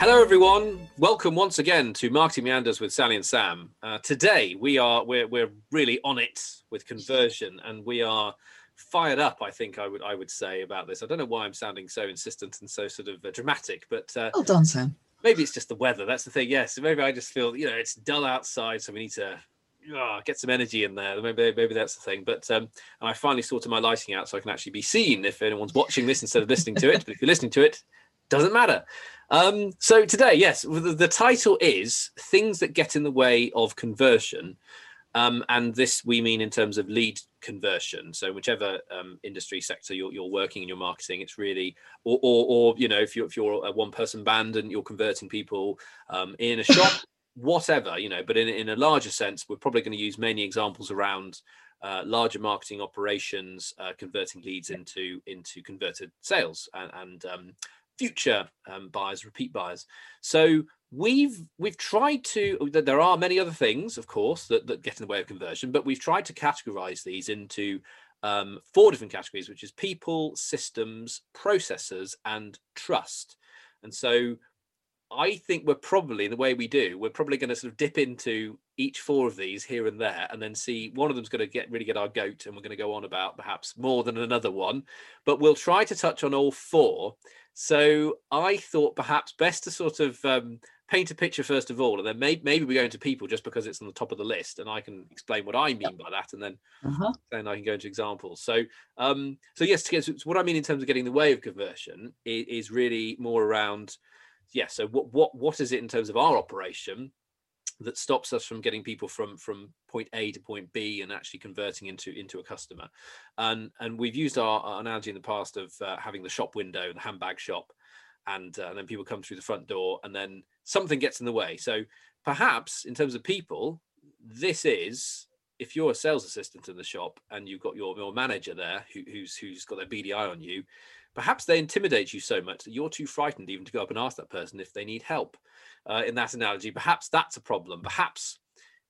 Hello, everyone. Welcome once again to Marketing Meanders with Sally and Sam. Uh, today we are we're we're really on it with conversion, and we are fired up. I think I would I would say about this. I don't know why I'm sounding so insistent and so sort of uh, dramatic, but uh, well done, Sam. Maybe it's just the weather. That's the thing. Yes, maybe I just feel you know it's dull outside, so we need to oh, get some energy in there. Maybe maybe that's the thing. But um, and I finally sorted my lighting out so I can actually be seen if anyone's watching this instead of listening to it. But if you're listening to it, doesn't matter. Um, so today, yes, the, the, title is things that get in the way of conversion. Um, and this we mean in terms of lead conversion. So whichever um, industry sector you're, you're, working in your marketing, it's really, or, or, or, you know, if you're if you're a one person band and you're converting people um, in a shop, whatever, you know. But in in a larger sense, we're probably going to use many examples around uh, larger marketing operations, uh, converting leads into into converted sales and, and um, future um, buyers, repeat buyers. So we've we've tried to. There are many other things, of course, that, that get in the way of conversion, but we've tried to categorize these into um, four different categories, which is people, systems, processes, and trust. And so I think we're probably the way we do, we're probably going to sort of dip into each four of these here and there, and then see one of them's going to get really get our goat, and we're going to go on about perhaps more than another one. But we'll try to touch on all four so I thought perhaps best to sort of um, paint a picture first of all, and then may- maybe we go into people just because it's on the top of the list, and I can explain what I mean by that, and then uh-huh. then I can go into examples. So, um, so yes, so what I mean in terms of getting the way of conversion is, is really more around, yeah. So what what what is it in terms of our operation? That stops us from getting people from from point A to point B and actually converting into into a customer. And and we've used our, our analogy in the past of uh, having the shop window, the handbag shop, and, uh, and then people come through the front door, and then something gets in the way. So perhaps in terms of people, this is if you're a sales assistant in the shop and you've got your, your manager there who, who's who's got their BDI on you, perhaps they intimidate you so much that you're too frightened even to go up and ask that person if they need help uh, in that analogy, perhaps that's a problem. Perhaps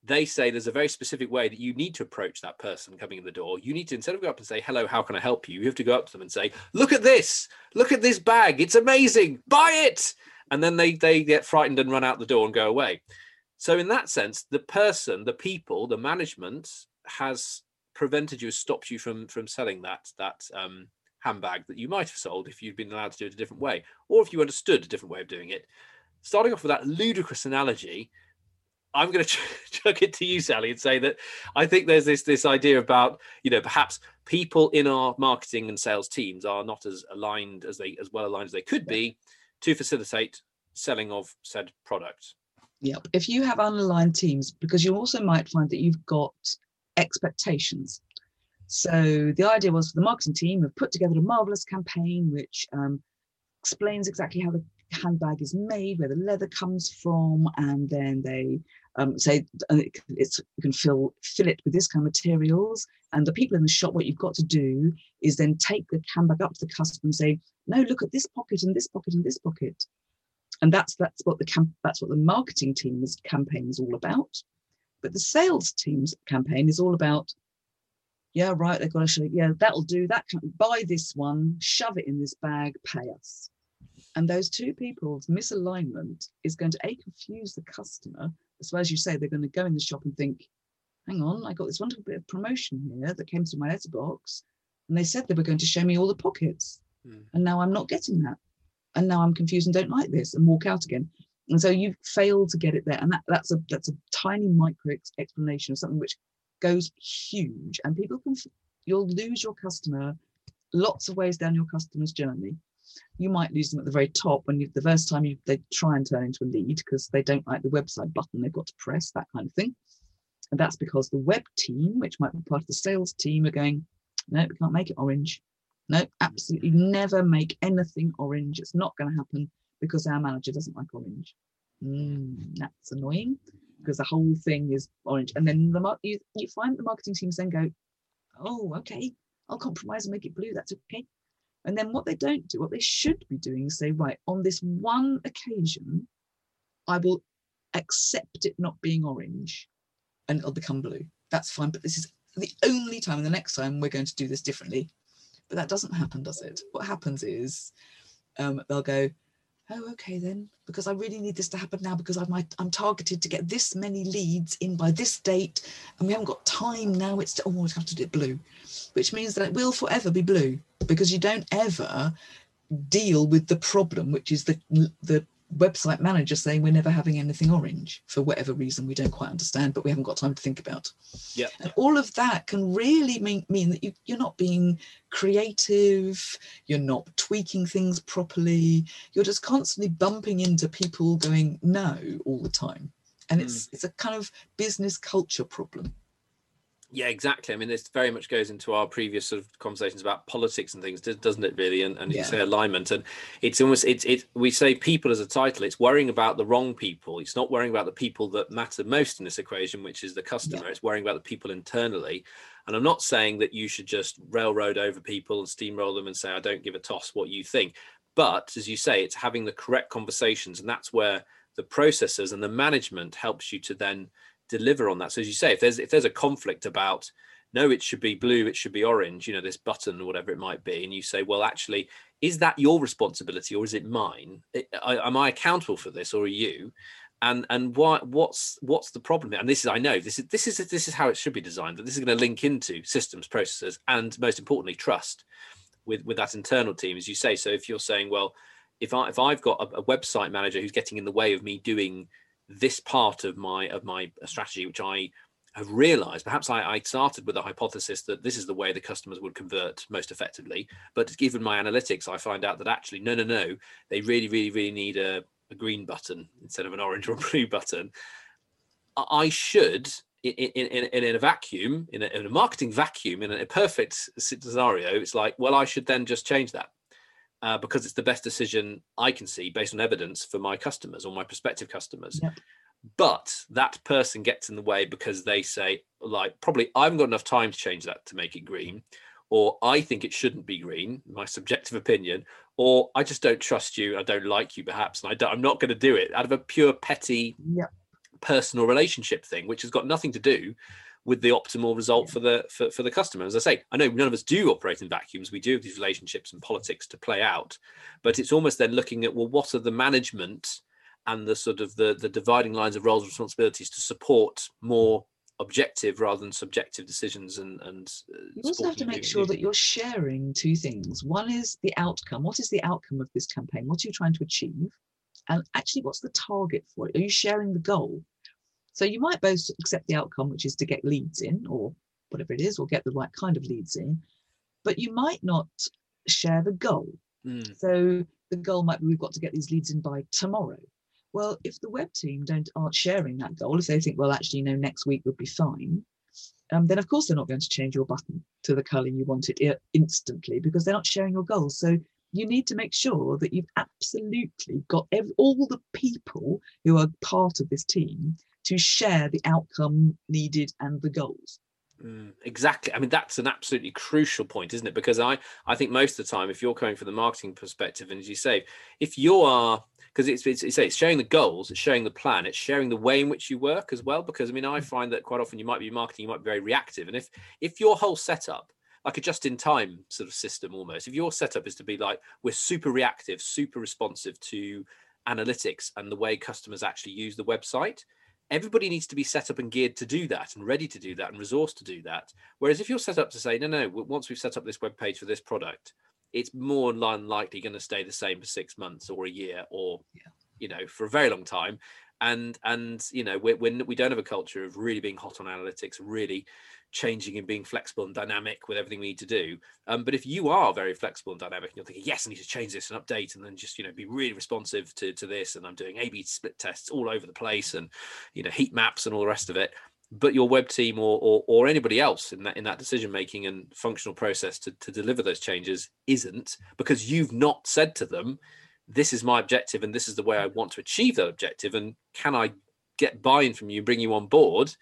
they say there's a very specific way that you need to approach that person coming in the door. You need to, instead of go up and say, hello, how can I help you? You have to go up to them and say, look at this, look at this bag. It's amazing. Buy it. And then they, they get frightened and run out the door and go away. So in that sense, the person, the people, the management has prevented you, stopped you from, from selling that, that, um, handbag that you might have sold if you'd been allowed to do it a different way, or if you understood a different way of doing it starting off with that ludicrous analogy, I'm going to chuck it to you, Sally, and say that I think there's this this idea about you know perhaps people in our marketing and sales teams are not as aligned as they as well aligned as they could be to facilitate selling of said product. Yep. If you have unaligned teams, because you also might find that you've got expectations. So the idea was for the marketing team have put together a marvelous campaign which um, explains exactly how the handbag is made, where the leather comes from, and then they um, say it's you can fill fill it with this kind of materials. And the people in the shop, what you've got to do is then take the handbag up to the customer and say, "No, look at this pocket and this pocket and this pocket." And that's that's what the camp that's what the marketing team's campaign is all about. But the sales team's campaign is all about yeah, right, they've got to show, yeah, that'll do. That can buy this one, shove it in this bag, pay us. And those two people's misalignment is going to A, confuse the customer. as well as you say, they're going to go in the shop and think, hang on, I got this wonderful bit of promotion here that came through my letterbox. And they said they were going to show me all the pockets. Mm. And now I'm not getting that. And now I'm confused and don't like this and walk out again. And so you've failed to get it there. And that, that's a that's a tiny micro explanation of something which goes huge. And people can you'll lose your customer lots of ways down your customer's journey. You might lose them at the very top when you the first time you they try and turn into a lead because they don't like the website button they've got to press that kind of thing. And that's because the web team which might be part of the sales team are going no we can't make it orange. No absolutely never make anything orange. It's not going to happen because our manager doesn't like orange. Mm, that's annoying because the whole thing is orange and then the you, you find the marketing teams then go oh okay i'll compromise and make it blue that's okay and then what they don't do, what they should be doing is say, right, on this one occasion, I will accept it not being orange and it'll become blue. That's fine. But this is the only time, and the next time we're going to do this differently. But that doesn't happen, does it? What happens is um, they'll go, oh okay then because i really need this to happen now because i'm i'm targeted to get this many leads in by this date and we haven't got time now. It's to, oh we have to do blue which means that it will forever be blue because you don't ever deal with the problem which is the the website manager saying we're never having anything orange for whatever reason we don't quite understand but we haven't got time to think about. Yeah. And all of that can really mean, mean that you, you're not being creative you're not tweaking things properly you're just constantly bumping into people going no all the time. And mm. it's it's a kind of business culture problem yeah, exactly. I mean, this very much goes into our previous sort of conversations about politics and things, doesn't it? Really, and, and yeah. you say alignment, and it's almost it's it. We say people as a title. It's worrying about the wrong people. It's not worrying about the people that matter most in this equation, which is the customer. Yeah. It's worrying about the people internally. And I'm not saying that you should just railroad over people and steamroll them and say, I don't give a toss what you think. But as you say, it's having the correct conversations, and that's where the processes and the management helps you to then deliver on that. So as you say, if there's if there's a conflict about no, it should be blue, it should be orange, you know, this button or whatever it might be, and you say, well, actually, is that your responsibility or is it mine? am I accountable for this or are you? And and what what's what's the problem? And this is I know this is this is this is how it should be designed. That this is going to link into systems, processes, and most importantly, trust with with that internal team, as you say. So if you're saying, well, if I if I've got a, a website manager who's getting in the way of me doing this part of my of my strategy, which I have realized perhaps I, I, started with a hypothesis that this is the way the customers would convert most effectively but given my analytics i find out that actually no no no they really really really need a, a green button instead of an orange or blue button. I should in, in, in, in a vacuum in a, in a marketing vacuum in a perfect scenario it's like well i should then just change that uh, because it's the best decision I can see based on evidence for my customers or my prospective customers. Yep. But that person gets in the way because they say, like, probably I haven't got enough time to change that to make it green, or I think it shouldn't be green, my subjective opinion, or I just don't trust you, I don't like you, perhaps, and I don't, I'm not going to do it out of a pure petty yep. personal relationship thing, which has got nothing to do with the optimal result yeah. for the for, for the customer. As I say, I know none of us do operate in vacuums. We do have these relationships and politics to play out, but it's almost then looking at well, what are the management and the sort of the the dividing lines of roles and responsibilities to support more objective rather than subjective decisions and and uh, you also have to make sure that you're sharing two things. One is the outcome. What is the outcome of this campaign? What are you trying to achieve? And actually what's the target for it? Are you sharing the goal so you might both accept the outcome, which is to get leads in or whatever it is, or get the right kind of leads in, but you might not share the goal. Mm. So the goal might be we've got to get these leads in by tomorrow. Well, if the web team don't aren't sharing that goal, if they think, well, actually, you know, next week would be fine, um, then of course they're not going to change your button to the color you want it instantly because they're not sharing your goals. So you need to make sure that you've absolutely got every, all the people who are part of this team to share the outcome needed and the goals. Mm, exactly. I mean, that's an absolutely crucial point, isn't it? Because I, I think most of the time, if you're coming from the marketing perspective, and as you say, if you are, because it's, it's, it's, it's sharing the goals, it's sharing the plan, it's sharing the way in which you work as well. Because I mean, I mm. find that quite often you might be marketing, you might be very reactive, and if if your whole setup like a just in time sort of system almost if your setup is to be like we're super reactive super responsive to analytics and the way customers actually use the website everybody needs to be set up and geared to do that and ready to do that and resourced to do that whereas if you're set up to say no no once we've set up this web page for this product it's more than likely going to stay the same for six months or a year or yeah. you know for a very long time and and you know we we we don't have a culture of really being hot on analytics really changing and being flexible and dynamic with everything we need to do. Um, but if you are very flexible and dynamic, and you're thinking, yes, I need to change this and update, and then just you know be really responsive to to this, and I'm doing A/B split tests all over the place, and you know heat maps and all the rest of it. But your web team or or, or anybody else in that in that decision making and functional process to, to deliver those changes isn't because you've not said to them, this is my objective and this is the way I want to achieve that objective, and can I get buy-in from you, bring you on board?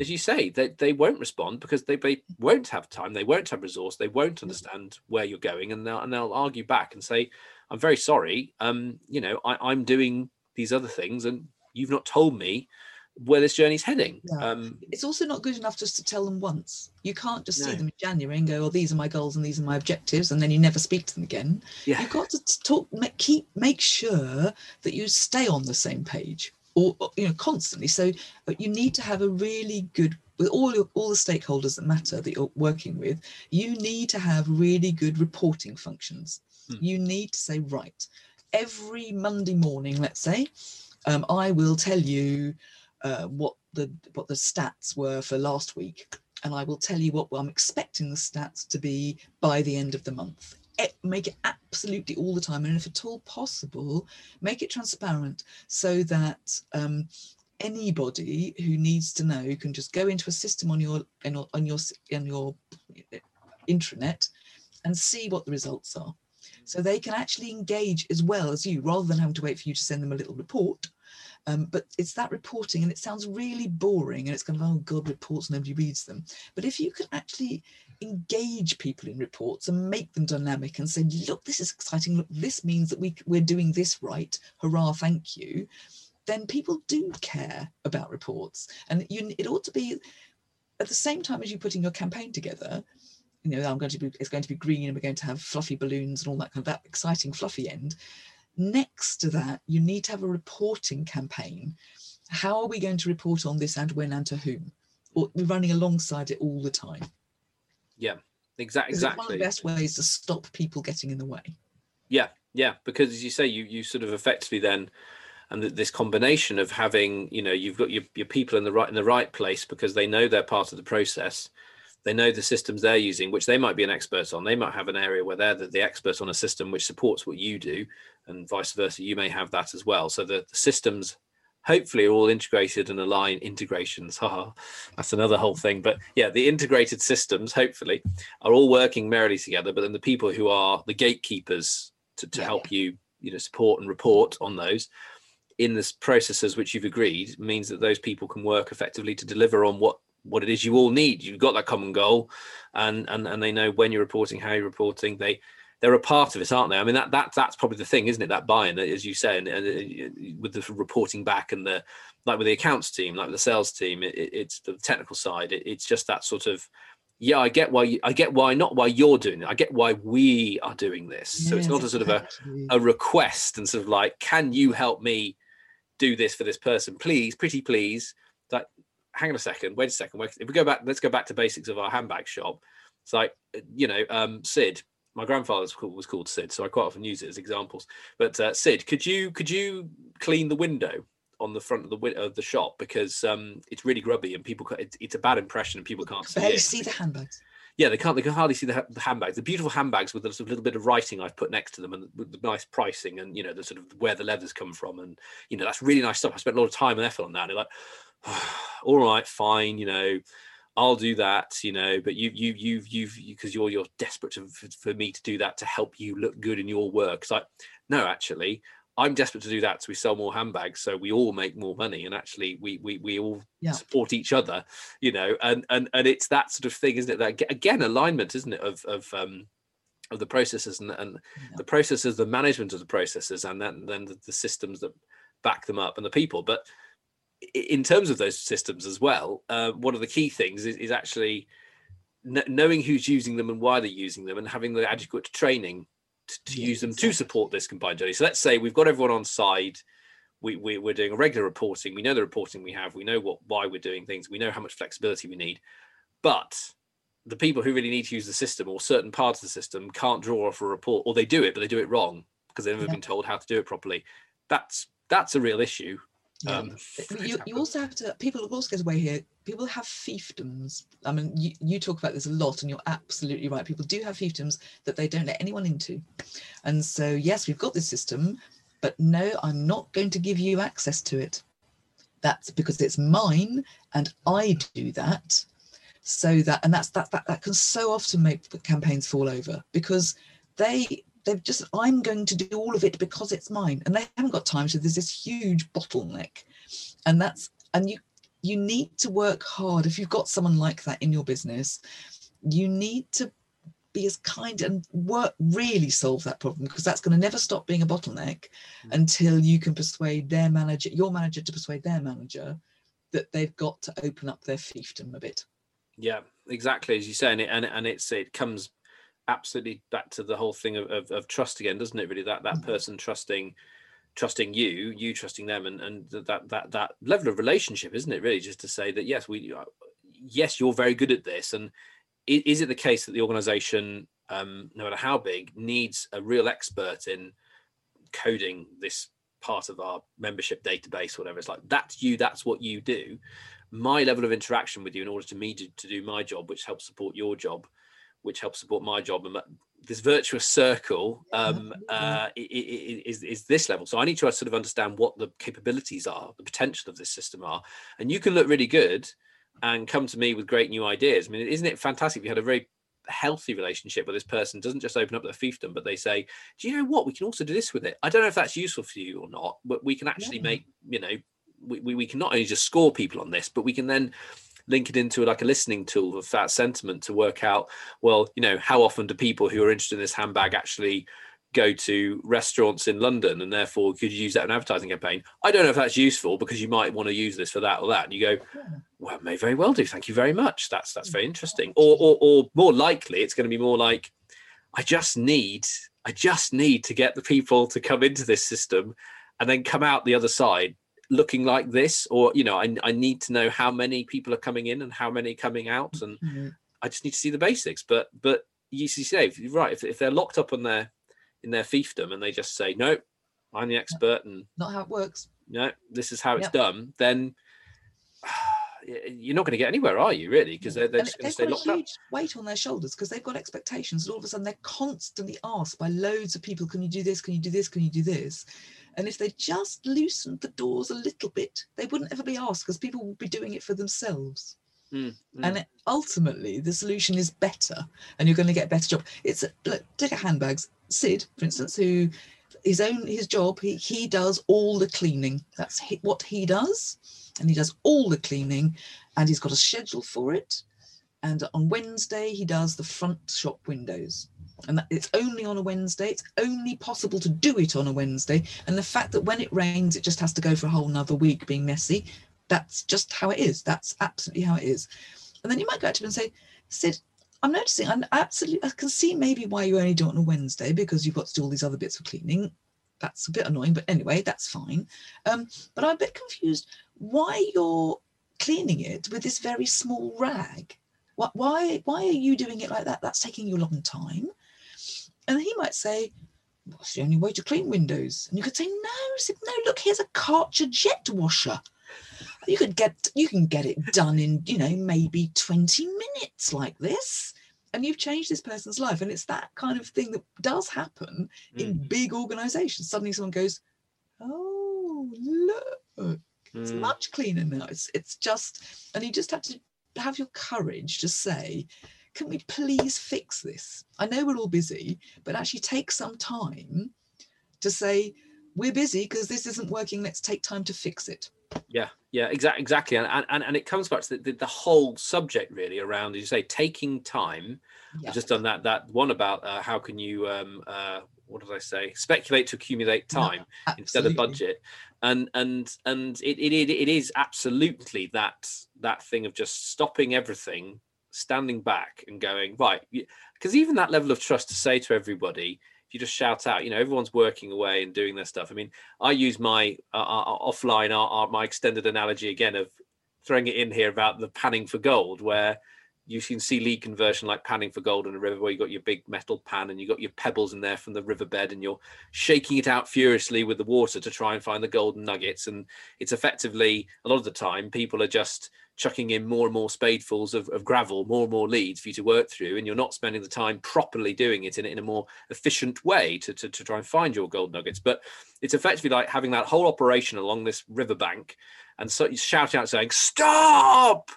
as you say, they, they won't respond because they, they won't have time, they won't have resource, they won't understand where you're going, and they'll and they'll argue back and say, "I'm very sorry, um, you know, I, I'm doing these other things, and you've not told me where this journey's heading. Yeah. Um, it's also not good enough just to tell them once. You can't just see them in January and go, "Oh, these are my goals and these are my objectives," and then you never speak to them again. yeah, You've got to talk, make, keep, make sure that you stay on the same page, or or, you know, constantly. So, you need to have a really good with all your, all the stakeholders that matter that you're working with. You need to have really good reporting functions. Hmm. You need to say, right, every Monday morning, let's say, um, I will tell you uh, what the what the stats were for last week, and I will tell you what I'm expecting the stats to be by the end of the month. E- Make it absolutely all the time, and if at all possible, make it transparent so that um, anybody who needs to know can just go into a system on your on your on your, on your uh, intranet and see what the results are. So they can actually engage as well as you, rather than having to wait for you to send them a little report. Um, but it's that reporting, and it sounds really boring, and it's kind of oh god, reports nobody reads them. But if you can actually engage people in reports and make them dynamic and say, look, this is exciting. Look, this means that we, we're doing this right. Hurrah! Thank you. Then people do care about reports, and you, it ought to be at the same time as you putting your campaign together you know, I'm going to be, it's going to be green and we're going to have fluffy balloons and all that kind of that exciting fluffy end. Next to that, you need to have a reporting campaign. How are we going to report on this and when and to whom? Or we're running alongside it all the time. Yeah, exactly. It one of Exactly. the best ways to stop people getting in the way? Yeah, yeah, because as you say, you you sort of effectively then, and this combination of having, you know, you've got your, your people in the right in the right place because they know they're part of the process, they know the systems they're using, which they might be an expert on. They might have an area where they're the, the expert on a system which supports what you do, and vice versa. You may have that as well. So the, the systems hopefully are all integrated and align integrations. Haha, that's another whole thing. But yeah, the integrated systems hopefully are all working merrily together. But then the people who are the gatekeepers to, to Yeah. help you, you know, support and report on those in this processes which you've agreed means that those people can work effectively to deliver on what what it is you all need. You've got that common goal, and and and they know when you're reporting, how you're reporting. They they're a part of it, aren't they? I mean, that that that's probably the thing, isn't it? That buy-in, as you say, and, and with the reporting back and the like with the accounts team, like with the sales team, it, it- it's the technical side. It, it's just that sort of yeah, I get why you, I get why not why you're doing it. I get why we are doing this. so it's not a sort of a a request and sort of like, can you help me do this for this person, please, pretty please? Hang on a second, wait a second. If we go back, let's go back to basics of our handbag shop. It's like, you know, um, Sid. My grandfather's called, was called Sid, so I quite often use it as examples. But uh, Sid, could you could you clean the window on the front of the of the shop because um, it's really grubby and people ca- it's, it's a bad impression and people can't see barely it. see the handbags. Yeah, they can't. They can hardly see the, the handbags. The beautiful handbags with a sort of little bit of writing I've put next to them, and with the nice pricing, and you know the sort of where the leathers come from, and you know that's really nice stuff. I spent a lot of time and effort on that. And they're like, all right, fine, you know, I'll do that, you know, but you, you, you've, you've, because you're you're desperate to, for, for me to do that to help you look good in your work. It's like, no, actually, I'm desperate to do that so we sell more handbags, so we all make more money, and actually we we we all Yeah. support each other, you know, and and and it's that sort of thing, isn't it? That again, alignment, isn't it, of of um of the processes and, and Yeah. the processes, the management of the processes, and then then the, the systems that back them up and the people. But in terms of those systems as well, uh, one of the key things is, is actually kn- knowing who's using them and why they're using them, and having the adequate training to, use them to support this combined journey. So let's say we've got everyone on side. We, we, we're doing a regular reporting. We know the reporting we have. We know what why we're doing things. We know how much flexibility we need. But the people who really need to use the system or certain parts of the system can't draw off a report, or they do it, but they do it wrong because they've never Yeah. been told how to do it properly. That's that's a real issue. Yeah. Um, you, you also have to people also get away here people have fiefdoms. I mean you, you talk about this a lot and you're absolutely right. People do have fiefdoms that they don't let anyone into. And so yes we've got this system but no i'm not going to give you access to it. That's because it's mine and i do that so that and that's that that, that can so often make the campaigns fall over because they they've just i'm going to do all of it because it's mine and they haven't got time so there's this huge bottleneck and that's and you you need to work hard if you've got someone like that in your business you need to be as kind and work really solve that problem because that's going to never stop being a bottleneck Mm. until you can persuade their manager your manager to persuade their manager that they've got to open up their fiefdom a bit. Yeah, exactly as you say, and it, and, and it's it comes absolutely back to the whole thing of, of, of trust again, doesn't it? Really, that that mm-hmm. person trusting trusting you, you trusting them, and and that that that level of relationship, isn't it? Really, just to say that yes, we uh, yes, you're very good at this, and is it the case that the organisation, um, no matter how big, needs a real expert in coding this part of our membership database, whatever? It's like that's you, that's what you do. My level of interaction with you in order to me to, to do my job, which helps support your job, which helps support my job, and this virtuous circle um, uh, is, is this level. So I need to sort of understand what the capabilities are, the potential of this system are, and you can look really good and come to me with great new ideas. I mean, isn't it fantastic? We had a very healthy relationship where this person doesn't just open up their fiefdom, but they say, "Do you know what? We can also do this with it." I don't know if that's useful for you or not, but we can actually yeah. make you know we, we, we can not only just score people on this, but we can then link it into like a listening tool of that sentiment to work out well you know how often do people who are interested in this handbag actually go to restaurants in London and therefore could you use that in an advertising campaign? I don't know if that's useful because you might want to use this for that or that. And you go, well, may very well do. Thank you very much. That's that's very mm-hmm. interesting. Or, or or more likely, it's going to be more like, I just need, I just need to get the people to come into this system and then come out the other side looking like this. Or, you know, I, I need to know how many people are coming in and how many coming out. And mm-hmm. I just need to see the basics. But but you see, right, if, if they're locked up on their in their fiefdom and they just say, no, I'm the expert and not how it works. No, this is how it's yep. done. Then you're not going to get anywhere, are you? Really? Because they're, they're just going to stay locked up. huge weight on their shoulders because they've got expectations, and all of a sudden they're constantly asked by loads of people, "Can you do this? Can you do this? Can you do this?" And if they just loosened the doors a little bit, they wouldn't ever be asked because people would be doing it for themselves. Mm, mm. And it, ultimately, the solution is better, and you're going to get a better job. It's look, take a handbags. Sid, for instance, who his own his job, he he does all the cleaning. That's what he does, and he does all the cleaning, and he's got a schedule for it. And on Wednesday, he does the front shop windows and that it's only on a Wednesday. It's only possible to do it on a Wednesday. And the fact that when it rains, it just has to go for a whole nother week being messy that's just how it is. That's absolutely how it is. And then you might go to him and say, Sid, I'm noticing, I'm absolutely, I can see maybe why you only do it on a Wednesday because you've got to do all these other bits of cleaning. That's a bit annoying, but anyway, that's fine. Um, but I'm a bit confused why you're cleaning it with this very small rag. What, why, why are you doing it like that? That's taking you a long time. And he might say, What's the only way to clean windows? And you could say, No, Sid, no, look, here's a Karcher jet washer you could get you can get it done in you know maybe 20 minutes like this and you've changed this person's life and it's that kind of thing that does happen mm. in big organizations suddenly someone goes oh look it's mm. much cleaner now it's it's just and you just have to have your courage to say can we please fix this i know we're all busy but actually take some time to say we're busy because this isn't working let's take time to fix it yeah, yeah, exactly, exactly, and and and it comes back to the, the, the whole subject really around, as you say, taking time. Yeah. I've just done that that one about uh, how can you um, uh, what did I say? Speculate to accumulate time no, instead of budget, and and and it, it it is absolutely that that thing of just stopping everything, standing back, and going right. Because even that level of trust to say to everybody, you just shout out, you know, everyone's working away and doing their stuff. I mean, I use my uh, uh, offline, uh, my extended analogy again of throwing it in here about the panning for gold, where you can see lead conversion like panning for gold in a river where you got your big metal pan and you got your pebbles in there from the riverbed and you're shaking it out furiously with the water to try and find the golden nuggets and it's effectively a lot of the time people are just chucking in more and more spadefuls of, of gravel, more and more leads for you to work through, and you're not spending the time properly doing it in, in a more efficient way to, to, to try and find your gold nuggets. But it's effectively like having that whole operation along this riverbank and so you shout out saying, Stop!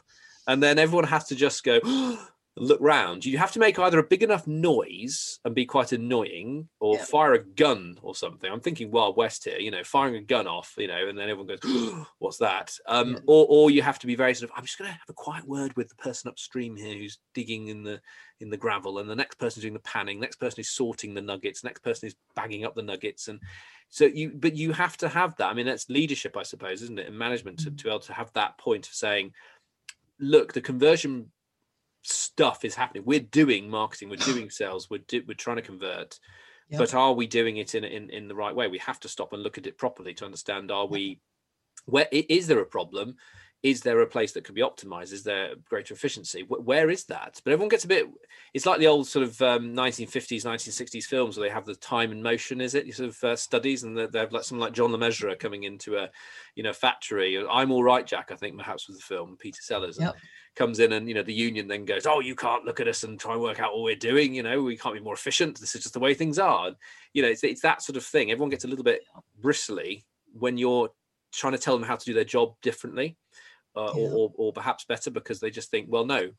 And then everyone has to just go, look round, you have to make either a big enough noise and be quite annoying, or Yeah. fire a gun or something. I'm thinking Wild West here, you know, firing a gun off, you know, and then everyone goes, "What's that?" Um, Yeah. Or, or you have to be very sort of, "I'm just going to have a quiet word with the person upstream here who's digging in the in the gravel, and the next person doing the panning, next person is sorting the nuggets, next person is bagging up the nuggets, and so you, but you have to have that. I mean, that's leadership, I suppose, isn't it, in management to, Mm. to be able to have that point of saying, "Look, the conversion." stuff is happening we're doing marketing we're doing sales we're do, we're trying to convert Yep. but are we doing it in, in in the right way we have to stop and look at it properly to understand are we Where is there a problem is there a place that can be optimized? Is there greater efficiency? Where is that? But everyone gets a bit it's like the old sort of um, 1950s 1960s films where they have the time and motion is it? You sort of uh, studies and they have like someone like John Le Mesurier coming into a you know factory. I'm all right jack i think perhaps was the film peter sellers Yep. comes in and you know the union then goes oh you can't look at us and try and work out what we're doing you know we can't be more efficient. This is just the way things are. You know it's, it's that sort of thing. Everyone gets a little bit bristly when you're trying to tell them how to do their job differently uh, Yeah. or, or, or perhaps better because they just think well no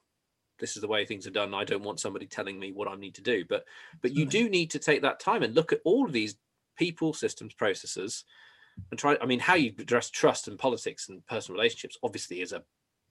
this is the way things are done. I don't want somebody telling me what i need to do. But but you do need to take that time and look at all of these people systems processes and try i mean how you address trust and politics and personal relationships obviously is a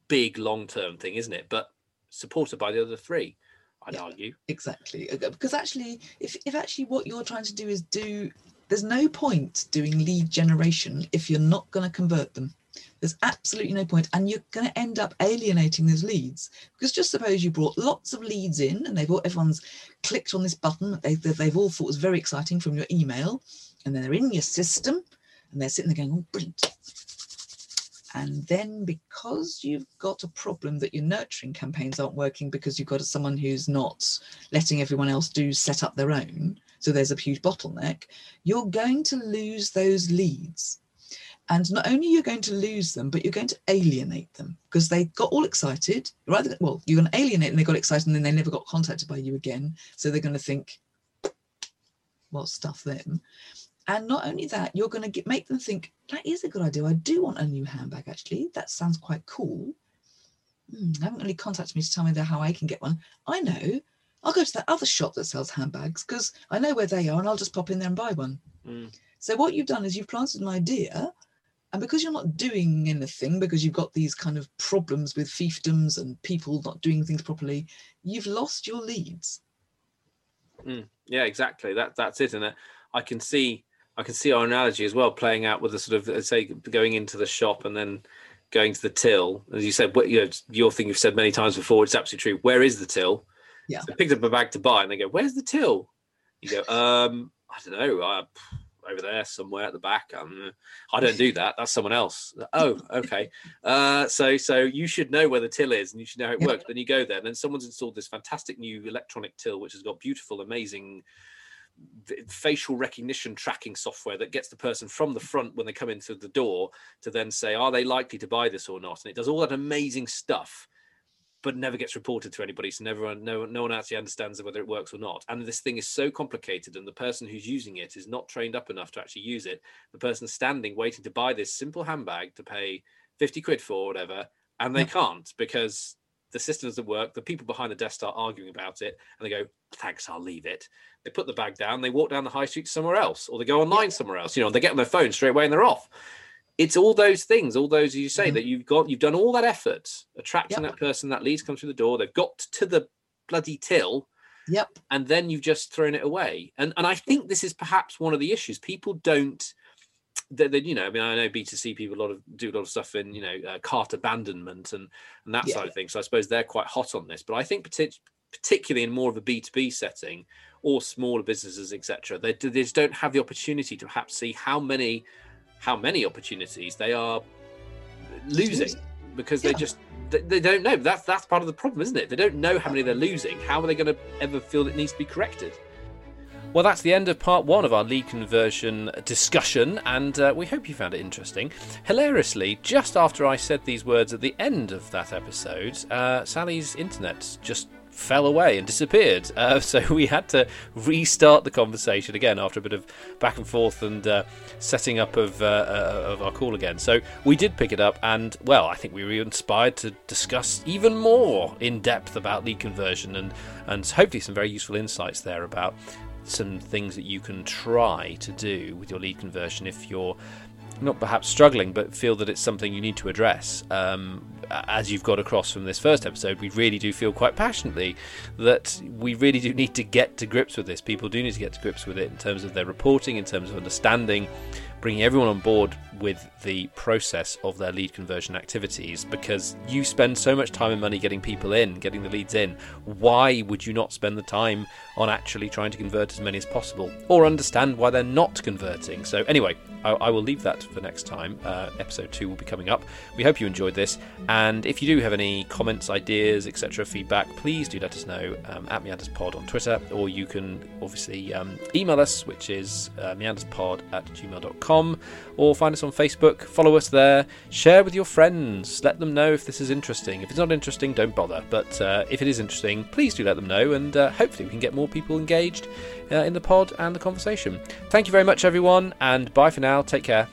big long-term thing isn't it? But supported by the other three i'd Yeah. argue. exactly. Uh, because actually if, if actually what you're trying to do is do there's no point doing lead generation if you're not going to convert them there's absolutely no point and you're going to end up alienating those leads because just suppose you brought lots of leads in and they've all everyone's clicked on this button that they, that they've all thought was very exciting from your email and then they're in your system and they're sitting there going oh brilliant. And then because you've got a problem that your nurturing campaigns aren't working because you've got someone who's not letting everyone else do set up their own so there's a huge bottleneck you're going to lose those leads and not only you're going to lose them but you're going to alienate them because they got all excited. Rather well you're going to alienate them they got excited and then they never got contacted by you again. So they're going to think well stuff them. And not only that you're going to get, make them think that is a good idea. I do want a new handbag actually. That sounds quite cool. Hmm, they haven't really contacted me to tell me how i can get one. I know. I'll go to that other shop that sells handbags because I know where they are and I'll just pop in there and buy one. Mm. So what you've done is you've planted an idea, and because you're not doing anything, because you've got these kind of problems with fiefdoms and people not doing things properly, you've lost your leads. yeah exactly. That that's it and i can see i can see our analogy as well playing out with the sort of uh, say going into the shop and then going to the till. As you said what you know your thing you've said many times before it's absolutely true. Where is the till? Yeah. so I picked up a bag to buy and they go where's the till? You go um i don't know. Uh, over there somewhere at the back um, i don't do that that's someone else. Oh okay. Uh so so you should know where the till is and you should know how it works then you go there and then someone's installed this fantastic new electronic till which has got beautiful amazing facial recognition tracking software that gets the person from the front when they come into the door to then say are they likely to buy this or not? And it does all that amazing stuff but never gets reported to anybody so never no, no one actually understands whether it works or not. And this thing is so complicated and the person who's using it is not trained up enough to actually use it. The person standing waiting to buy this simple handbag to pay 50 quid for or whatever and they Yeah. can't because the system doesn't work. The people behind the desk start arguing about it and they go thanks i'll leave it. They put the bag down they walk down the high street somewhere else or they go online somewhere else you know they get on their phone straight away and they're off it's all those things all those you say Mhm. that you've got you've done all that effort attracting Yep. that person that leads come through the door they've got to the bloody till Yep. and then you've just thrown it away and and i think this is perhaps one of the issues people don't that you know i mean i know b2c people a lot of do a lot of stuff in you know uh, cart abandonment and and that Yeah. side of things so i suppose they're quite hot on this but i think partic- particularly in more of a b2b setting or smaller businesses etc they, they just don't have the opportunity to perhaps see how many how many opportunities they are losing Losing. because they just they, they don't know. That's that's part of the problem isn't it? They don't know how many they're losing. How are they going to ever feel it needs to be corrected? Well, that's the end of part one of our lead conversion discussion, and uh, we hope you found it interesting. Hilariously, just after I said these words at the end of that episode, uh, Sally's internet just fell away and disappeared. Uh, so we had to restart the conversation again after a bit of back and forth and uh, setting up of, uh, uh, of our call again. So we did pick it up, and well, I think we were inspired to discuss even more in depth about lead conversion and, and hopefully some very useful insights there about some things that you can try to do with your lead conversion if you're not perhaps struggling, but feel that it's something you need to address. Um, as you've got across from this first episode, we really do feel quite passionately that we really do need to get to grips with this. People do need to get to grips with it in terms of their reporting, in terms of understanding, bringing everyone on board with the process of their lead conversion activities because you spend so much time and money getting people in, getting the leads in. Why would you not spend the time on actually trying to convert as many as possible or understand why they're not converting? So, anyway, I, I will leave that for next time. Uh, episode two will be coming up. We hope you enjoyed this. And if you do have any comments, ideas, etc., feedback, please do let us know um, at meanderspod on Twitter or you can obviously um, email us, which is uh, meanderspod at gmail.com or find us on Facebook, follow us there, share with your friends, let them know if this is interesting. If it's not interesting, don't bother, but uh, if it is interesting, please do let them know, and uh, hopefully we can get more people engaged uh, in the pod and the conversation. Thank you very much, everyone, and bye for now. Take care.